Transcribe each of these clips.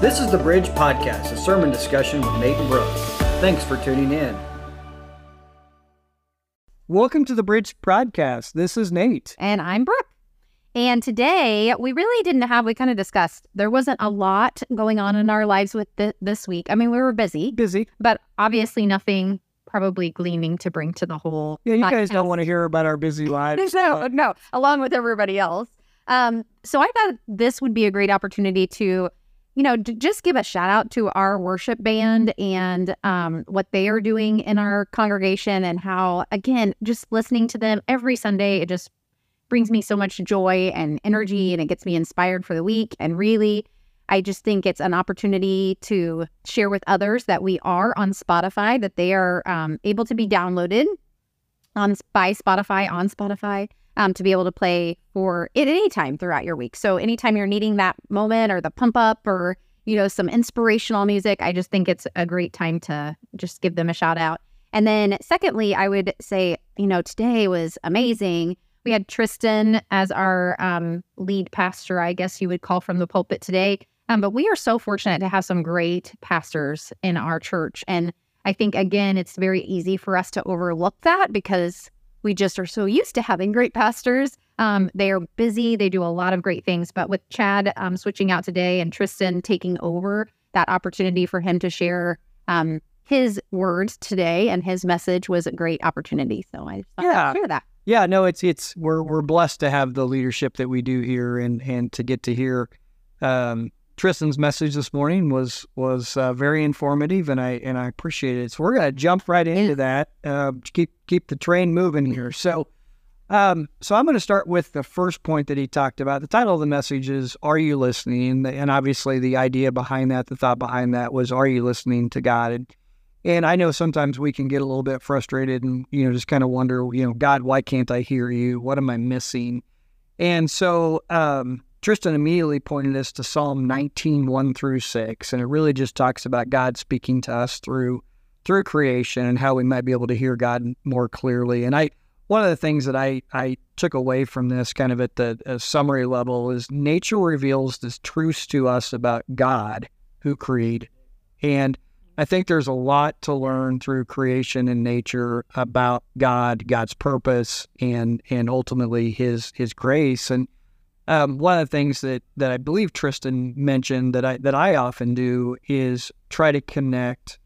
This is the Bridge Podcast, a sermon discussion with Nate and Brooke. Thanks for tuning in. Welcome to the Bridge Podcast. This is Nate. And I'm Brooke. And today we really didn't have, we kind of discussed, there wasn't a lot going on in our lives with th- this week. I mean, we were busy, Busy. but obviously nothing probably gleaming to bring to the whole. Yeah, you guys don't want to hear about our busy lives. No, no, along with everybody else. Um, so I thought this would be a great opportunity to, you know, d- just give a shout out to our worship band and um, what they are doing in our congregation and how, again, just listening to them every Sunday, it just brings me so much joy and energy and it gets me inspired for the week. And really, I just think it's an opportunity to share with others that we are on Spotify, that they are um, able to be downloaded on by Spotify on Spotify um, to be able to play for at any time throughout your week. So anytime you're needing that moment or the pump up or you know some inspirational music, I just think it's a great time to just give them a shout out. And then secondly, I would say you know today was amazing. We had Tristan as our um, lead pastor, I guess you would call from the pulpit today. Um, but we are so fortunate to have some great pastors in our church. And I think, again, it's very easy for us to overlook that because we just are so used to having great pastors. Um, they are busy, they do a lot of great things. But with Chad um, switching out today and Tristan taking over, that opportunity for him to share um, his words today and his message was a great opportunity. So I Yeah. I'd share that. Yeah, no, it's it's we're we're blessed to have the leadership that we do here, and and to get to hear um, Tristan's message this morning was was uh, very informative, and I and I appreciate it. So we're gonna jump right into that. Uh, to keep keep the train moving here. So. Um, so I'm going to start with the first point that he talked about. The title of the message is "Are you listening?" And, and obviously, the idea behind that, the thought behind that, was "Are you listening to God?" And, and I know sometimes we can get a little bit frustrated and, you know, just kind of wonder, you know, God, why can't I hear you? What am I missing? And so um, Tristan immediately pointed us to Psalm 19, 1 through 6. And it really just talks about God speaking to us through through creation and how we might be able to hear God more clearly. And I one of the things that I, I took away from this kind of at the summary level is nature reveals this truth to us about God who created. And I think there's a lot to learn through creation and nature about God, God's purpose, and and ultimately His His grace. And um, one of the things that that I believe Tristan mentioned that I that I often do is try to connect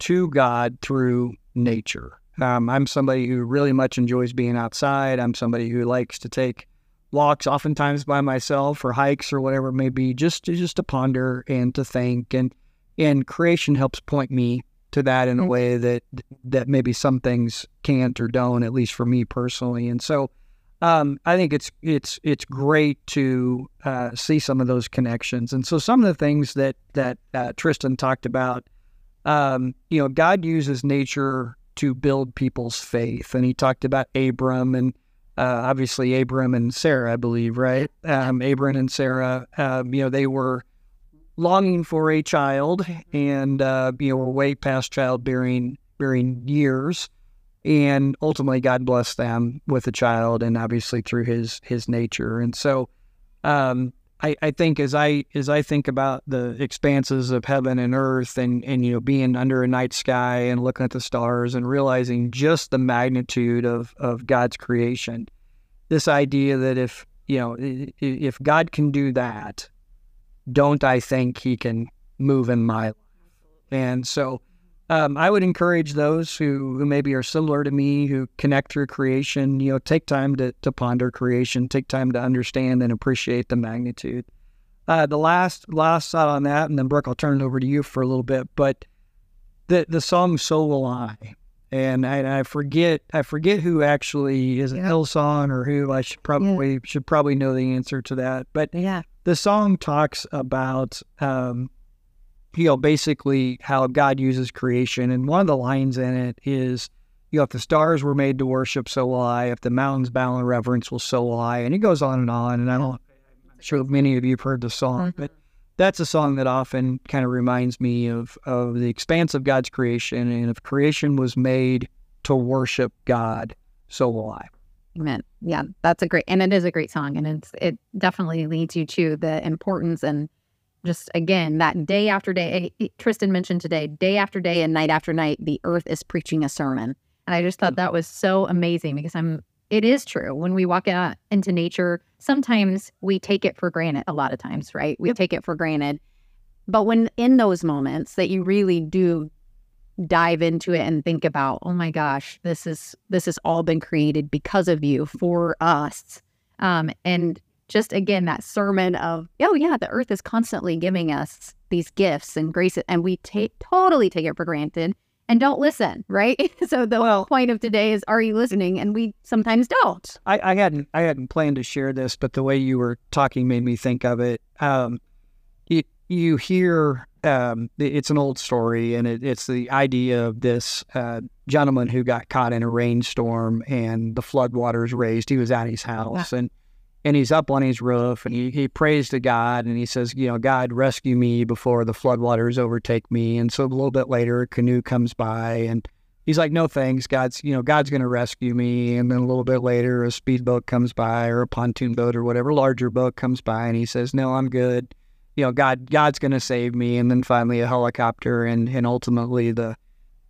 to God through nature. Um, I'm somebody who really much enjoys being outside. I'm somebody who likes to take walks, oftentimes by myself, or hikes, or whatever it may be, just to, just to ponder and to think and and creation helps point me to that in a way that that maybe some things can't or don't at least for me personally and so um, I think it's it's it's great to uh, see some of those connections. And so some of the things that that uh, Tristan talked about um, you know God uses nature to build people's faith. And he talked about Abram and uh, obviously Abram and Sarah I believe right? Um, Abram and Sarah um, you know they were longing for a child and uh, you know were way past childbearing bearing years and ultimately God blessed them with a child and obviously through his his nature and so um, I, I think as I as I think about the expanses of heaven and earth and and you know being under a night sky and looking at the stars and realizing just the magnitude of of God's creation this idea that if you know if God can do that don't I think he can move in my life? And so um, I would encourage those who, who maybe are similar to me, who connect through creation, you know, take time to, to ponder creation, take time to understand and appreciate the magnitude. Uh, the last last thought on that, and then Brooke, I'll turn it over to you for a little bit. But the the song "So Will I," and I, I forget I forget who actually is it Hillsong or who I should probably should probably know the answer to that. But Yeah. the song talks about um, you know basically how God uses creation, and one of the lines in it is, you know, if the stars were made to worship, so will I. If the mountains bow in reverence, well, so will I. And it goes on and on. And I don't, I'm sure many of you have heard the song, mm-hmm. but that's a song that often kind of reminds me of of the expanse of God's creation, and if creation was made to worship God, so will I. Amen. Yeah, that's a great, and it is a great song, and it's it definitely leads you to the importance and just again that day after day. eh, Tristan mentioned today, day after day and night after night, the earth is preaching a sermon, and I just thought that was so amazing because I'm. It is true when we walk out into nature. Sometimes we take it for granted. A lot of times, right? We take it for granted. But when in those moments that you really do dive into it and think about, oh my gosh, this is this has all been created because of you for us. Um, and just again that sermon of, oh yeah, the earth is constantly giving us these gifts and graces, and we take totally take it for granted and don't listen, right? so the Well- point of today is, are you listening? And we sometimes don't. I, I hadn't I hadn't planned to share this, but the way you were talking made me think of it. Um, you you hear um, it's an old story, and it, it's the idea of this uh, gentleman who got caught in a rainstorm and the floodwaters raised. He was at his house and and he's up on his roof and he, he prays to God and he says, you know, God rescue me before the floodwaters overtake me. And so a little bit later, a canoe comes by and he's like, no thanks, God's you know God's going to rescue me. And then a little bit later, a speedboat comes by or a pontoon boat or whatever larger boat comes by and he says, no, I'm good. You know, God God's going to save me. And then finally a helicopter and and ultimately the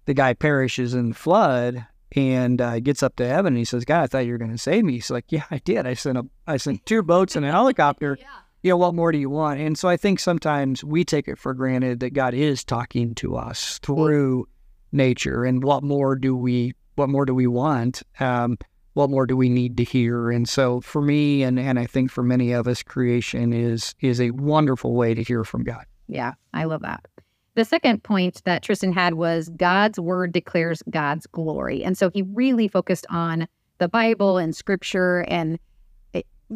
the guy perishes in the flood and uh, gets up to heaven and he says, God, I thought you were going to save me. He's like, Yeah, I did. I sent a I sent two boats and a helicopter. yeah. You know, what more do you want? And so I think sometimes we take it for granted that God is talking to us through nature. And what more do we what more do we want? Um, what more do we need to hear? And so for me and, and I think for many of us, creation is is a wonderful way to hear from God. Yeah, I love that. The second point that Tristan had was God's word declares God's glory. And so he really focused on the Bible and scripture and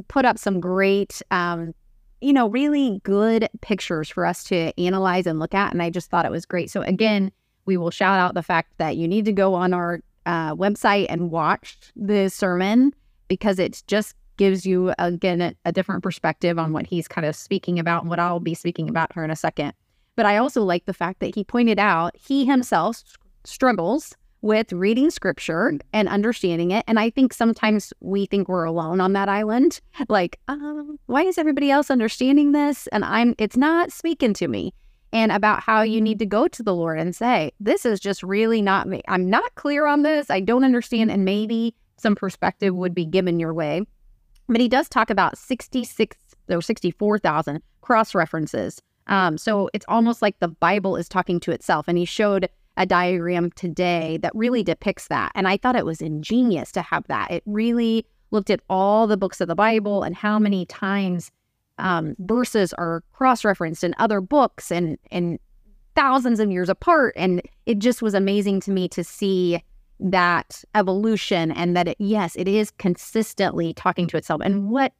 put up some great, um, you know, really good pictures for us to analyze and look at. And I just thought it was great. So, again, we will shout out the fact that you need to go on our uh, website and watch the sermon because it just gives you, again, a, a different perspective on what he's kind of speaking about and what I'll be speaking about here in a second. But I also like the fact that he pointed out he himself struggles with reading scripture and understanding it. And I think sometimes we think we're alone on that island. Like, um, why is everybody else understanding this? And I'm, it's not speaking to me. And about how you need to go to the Lord and say, this is just really not me. I'm not clear on this. I don't understand. And maybe some perspective would be given your way. But he does talk about 66 or 64,000 cross references um, so it's almost like the Bible is talking to itself. And he showed a diagram today that really depicts that. And I thought it was ingenious to have that. It really looked at all the books of the Bible and how many times um, verses are cross referenced in other books and, and thousands of years apart. And it just was amazing to me to see that evolution and that it, yes, it is consistently talking to itself. And what,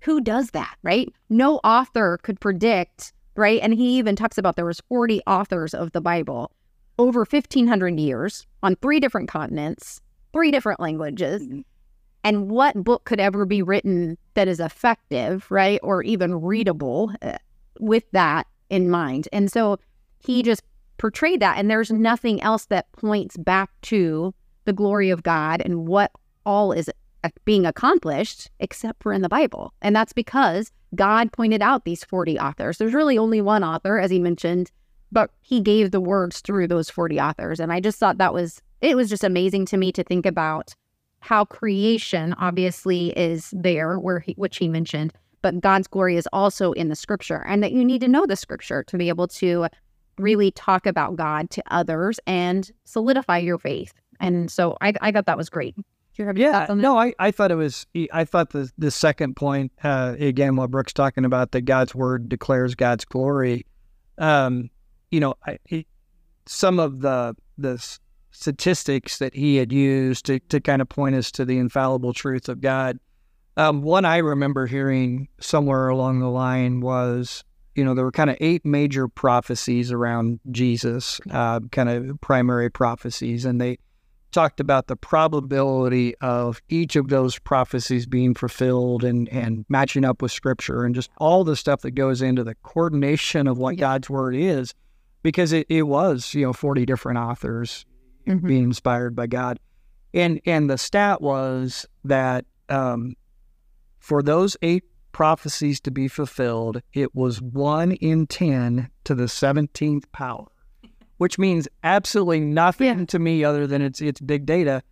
who does that, right? No author could predict right? And he even talks about there was 40 authors of the Bible over 1500 years on three different continents, three different languages. And what book could ever be written that is effective, right? Or even readable uh, with that in mind. And so he just portrayed that and there's nothing else that points back to the glory of God and what all is being accomplished except for in the Bible. And that's because God pointed out these 40 authors. There's really only one author, as he mentioned, but he gave the words through those 40 authors. And I just thought that was, it was just amazing to me to think about how creation obviously is there, where he, which he mentioned, but God's glory is also in the scripture, and that you need to know the scripture to be able to really talk about God to others and solidify your faith. And so I, I thought that was great. Do you have Yeah, thoughts on that? no, I, I thought it was. I thought the the second point, uh, again, what Brooke's talking about, that God's word declares God's glory. Um, you know, I, it, some of the the statistics that he had used to to kind of point us to the infallible truth of God. Um, one I remember hearing somewhere along the line was, you know, there were kind of eight major prophecies around Jesus, uh, kind of primary prophecies, and they talked about the probability of each of those prophecies being fulfilled and, and matching up with scripture and just all the stuff that goes into the coordination of what God's word is because it, it was, you know, 40 different authors Mhm. being inspired by God. And and the stat was that um, for those eight prophecies to be fulfilled, it was one in 10 to the 17th power, which means absolutely nothing Yeah. to me other than it's, it's big data.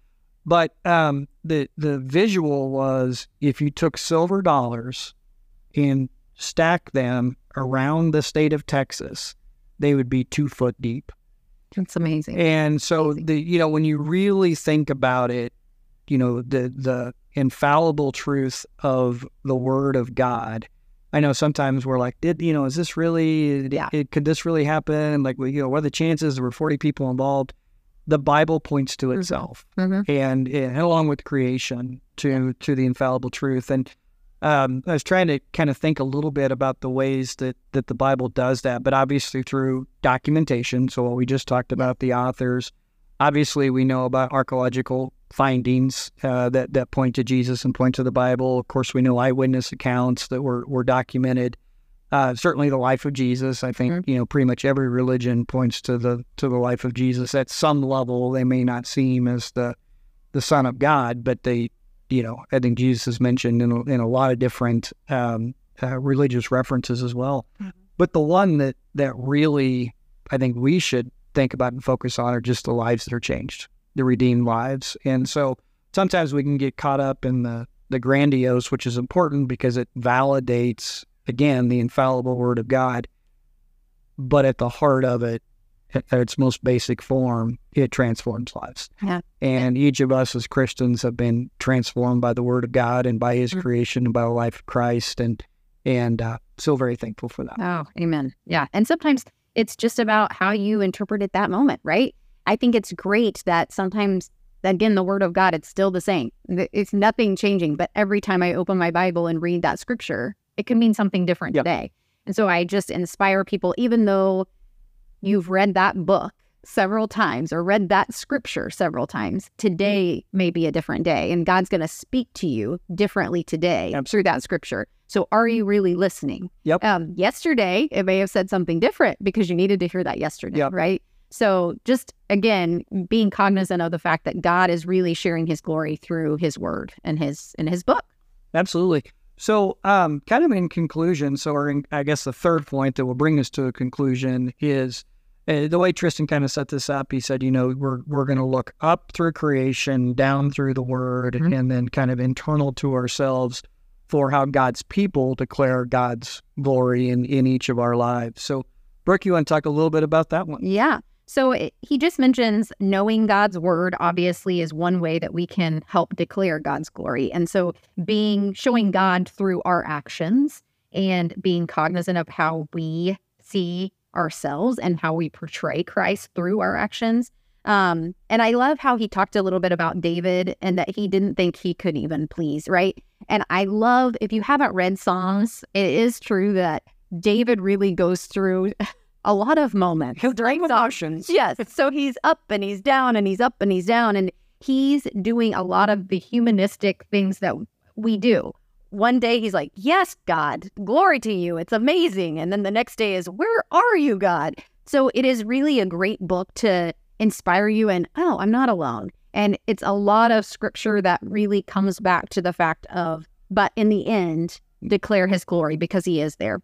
But um, the, the visual was if you took silver dollars and stacked them around the state of Texas, they would be two foot deep. It's amazing. And so Amazing. the you know when you really think about it, you know the the infallible truth of the Word of God. I know sometimes we're like, did you know is this really? Yeah. It, could this really happen? Like, you know, what are the chances? There were forty people involved. The Bible points to itself, Mhm. and, and along with creation to to the infallible truth. And um, I was trying to kind of think a little bit about the ways that that the Bible does that, but obviously through documentation. So what we just talked about the authors. Obviously, we know about archaeological findings uh, that that point to Jesus and point to the Bible. Of course, we know eyewitness accounts that were were documented. Uh, certainly, the life of Jesus. I think you know pretty much every religion points to the to the life of Jesus at some level. They may not see him as the the Son of God, but they, you know, I think Jesus is mentioned in a, in a lot of different um, uh, religious references as well. But the one that that really I think we should think about and focus on are just the lives that are changed, the redeemed lives. And so sometimes we can get caught up in the the grandiose, which is important because it validates again the infallible Word of God. But at the heart of it, at its most basic form, it transforms lives. Yeah. And each of us as Christians have been transformed by the Word of God and by His Mhm. creation and by the life of Christ, and and uh, so very thankful for that. Oh, amen. Yeah. And sometimes it's just about how you interpret it that moment, right? I think it's great that sometimes, again, the word of God, it's still the same. It's nothing changing. But every time I open my Bible and read that scripture, it can mean something different Yep. today. And so I just inspire people, even though you've read that book several times or read that scripture several times, today may be a different day. And God's going to speak to you differently today Yep. through that scripture. So are you really listening? Yep. Um, yesterday, it may have said something different because you needed to hear that yesterday, Yep. right? So just again, being cognizant of the fact that God is really sharing his glory through his word and his in his book. Absolutely. So, um, kind of in conclusion, so or in, I guess the third point that will bring us to a conclusion is uh, the way Tristan kind of set this up. He said, you know, we're we're going to look up through creation, down through the Word, Mhm. and then kind of internal to ourselves for how God's people declare God's glory in in each of our lives. So, Brooke, you want to talk a little bit about that one? Yeah. So it, he just mentions knowing God's word obviously is one way that we can help declare God's glory. And so being showing God through our actions and being cognizant of how we see ourselves and how we portray Christ through our actions. Um, and I love how he talked a little bit about David and that he didn't think he could even please, right? And I love if you haven't read Psalms, it is true that David really goes through a lot of moments during Psalms. Emotions. Yes. So he's up and he's down and he's up and he's down and he's doing a lot of the humanistic things that we do. One day he's like, Yes, God, glory to you. It's amazing. And then the next day is, Where are you, God? So it is really a great book to inspire you and, oh, I'm not alone. And it's a lot of scripture that really comes back to the fact of, but in the end, declare his glory because he is there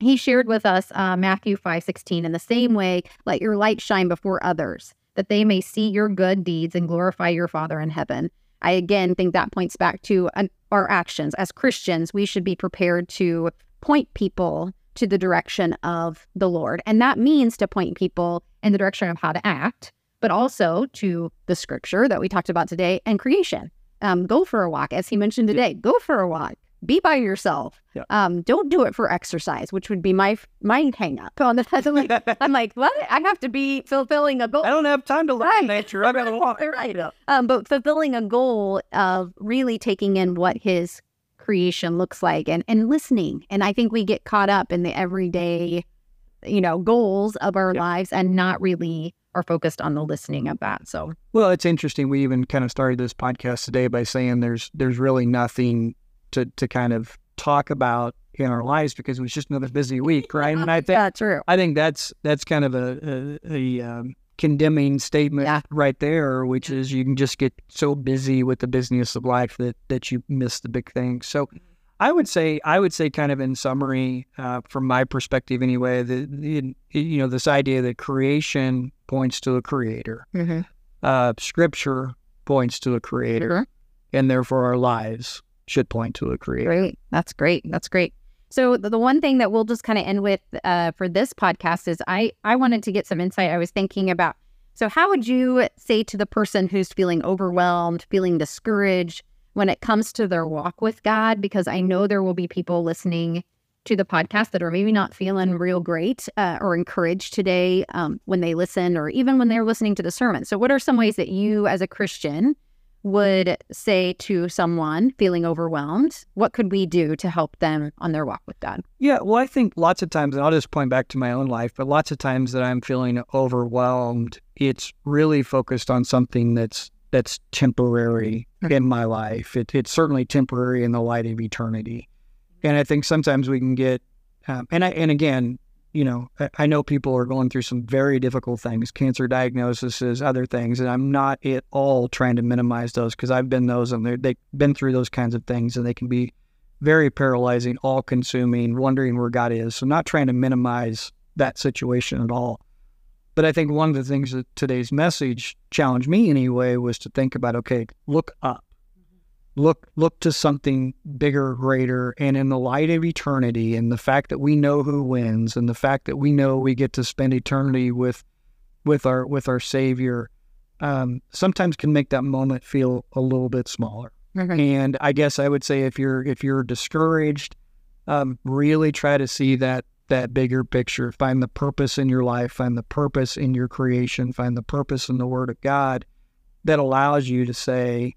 he shared with us uh, matthew 5 16 in the same way let your light shine before others that they may see your good deeds and glorify your father in heaven. I again think that points back to an, our actions. As christians we should be prepared to point people to the direction of the lord and that means to point people in the direction of how to act but also to the scripture that we talked about today and creation. Um, go for a walk as he mentioned today go for a walk be by yourself Yeah. um, don't do it for exercise, which would be my my hang up on the I'm like, I'm like, what? I have to be fulfilling a goal. I don't have time to look Right. at nature. I gotta walk. Right. Um, but fulfilling a goal of really taking in what his creation looks like and, and listening. And I think we get caught up in the everyday, you know, goals of our Yeah. lives and not really are focused on the listening of that. So Well, it's interesting. We even kind of started this podcast today by saying there's there's really nothing to to kind of talk about in our lives because it was just another busy week, right? And I think yeah, true. I think that's that's kind of a a, a um, condemning statement Yeah. right there, which is you can just get so busy with the business of life that that you miss the big things. So I would say, I would say, kind of in summary, uh, from my perspective anyway, the, the you know this idea that creation points to a creator, Mm-hmm. uh, Scripture points to a creator, and therefore our lives should point to a creator. Great. That's great. That's great. So the, the one thing that we'll just kind of end with uh, for this podcast is I I wanted to get some insight. I was thinking about so how would you say to the person who's feeling overwhelmed, feeling discouraged when it comes to their walk with God? Because I know there will be people listening to the podcast that are maybe not feeling real great uh, or encouraged today um, when they listen, or even when they're listening to the sermon. So what are some ways that you, as a Christian, would say to someone feeling overwhelmed, what could we do to help them on their walk with God? Yeah, well, I think lots of times, and I'll just point back to my own life, but lots of times that I'm feeling overwhelmed, it's really focused on something that's that's temporary in my life. It, it's certainly temporary in the light of eternity, and I think sometimes we can get, um, and I and again, you know, I, know people are going through some very difficult things, cancer diagnoses, other things, and I'm not at all trying to minimize those because I've been those and they've been through those kinds of things, and they can be very paralyzing, all consuming, wondering where God is. So, not trying to minimize that situation at all. But I think one of the things that today's message challenged me anyway was to think about okay, look up. Look look to something bigger, greater, and in the light of eternity and the fact that we know who wins and the fact that we know we get to spend eternity with with our with our Savior, um, sometimes can make that moment feel a little bit smaller. And I guess I would say if you're if you're discouraged, um, really try to see that that bigger picture. Find the purpose in your life. Find the purpose in your creation. Find the purpose in the Word of God that allows you to say,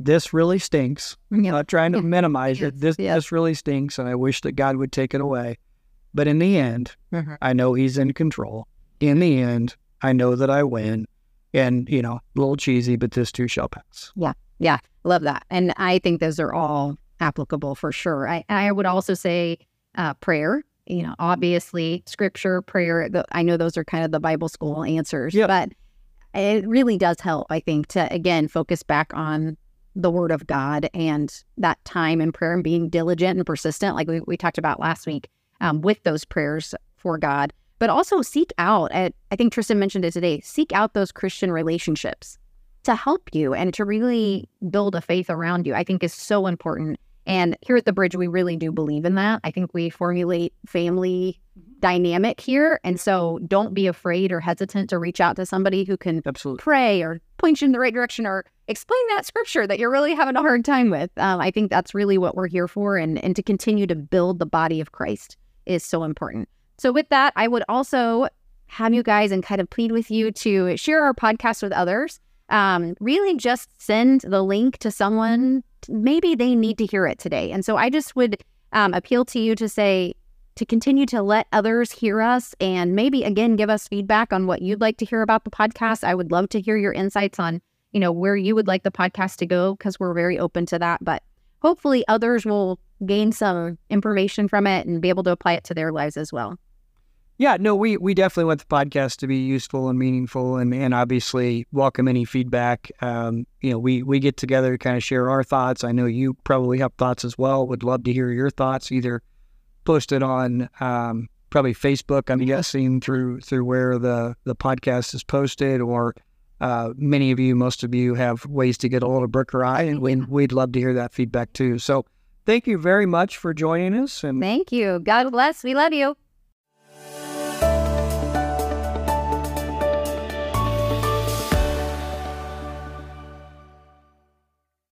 "This really stinks." Yeah. Not trying to Yeah. minimize it. This this really stinks, and I wish that God would take it away. But in the end, Mhm. I know He's in control. In the end, I know that I win. And you know, a little cheesy, but this too shall pass. Yeah, yeah, love that. And I think those are all applicable for sure. I, I would also say uh, prayer, you know, obviously scripture, prayer. The, I know those are kind of the Bible school answers, Yeah. but it really does help, I think, to again focus back on the word of God and that time in prayer and being diligent and persistent, like we, we talked about last week, um, with those prayers for God. But also seek out, I I think Tristan mentioned it today, seek out those Christian relationships to help you and to really build a faith around you, I think is so important. And here at the bridge, we really do believe in that. I think we formulate family dynamic here. And so don't be afraid or hesitant to reach out to somebody who can Absolutely. pray or point you in the right direction or explain that scripture that you're really having a hard time with. Um, I think that's really what we're here for. And, and to continue to build the body of Christ is so important. So, with that, I would also have you guys and kind of plead with you to share our podcast with others. Um, really just send the link to someone, maybe they need to hear it today. And so I just would um, appeal to you to say, to continue to let others hear us and maybe again give us feedback on what you'd like to hear about the podcast. I would love to hear your insights on, you know, where you would like the podcast to go because we're very open to that. But hopefully others will gain some information from it and be able to apply it to their lives as well. Yeah, no, we we definitely want the podcast to be useful and meaningful, and and obviously welcome any feedback. Um, you know, we we get together to kind of share our thoughts. I know you probably have thoughts as well. Would love to hear your thoughts. Either post it on um, probably Facebook. I'm guessing through through where the the podcast is posted, or uh, many of you, most of you, have ways to get a hold of Brooke or I, and we'd, we'd love to hear that feedback too. So, thank you very much for joining us, and Thank you. God bless. We love you.